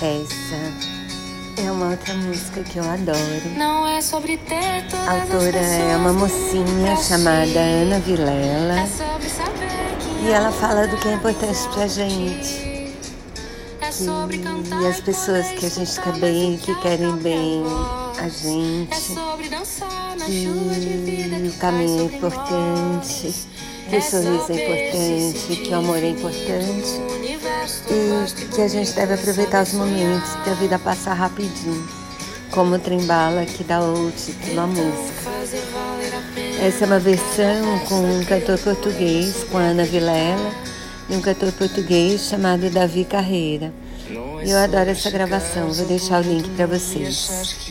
Essa é uma outra música que eu adoro. Não é sobre ter todas A autora é uma mocinha chamada Ana Vilela É sobre saber que e ela fala do que é importante pra gente. é E as pessoas que a gente quer bem, que querem bem a É gente. vida que o caminho é importante, que o sorriso é importante, que o amor é importante. E que a gente deve aproveitar os momentos, que a vida passa rapidinho, como o trembala que dá o título à música. Essa é uma versão com um cantor português, com Ana Vilela, e um cantor português chamado Davi Carreira. Eu adoro essa gravação, vou deixar o link para vocês.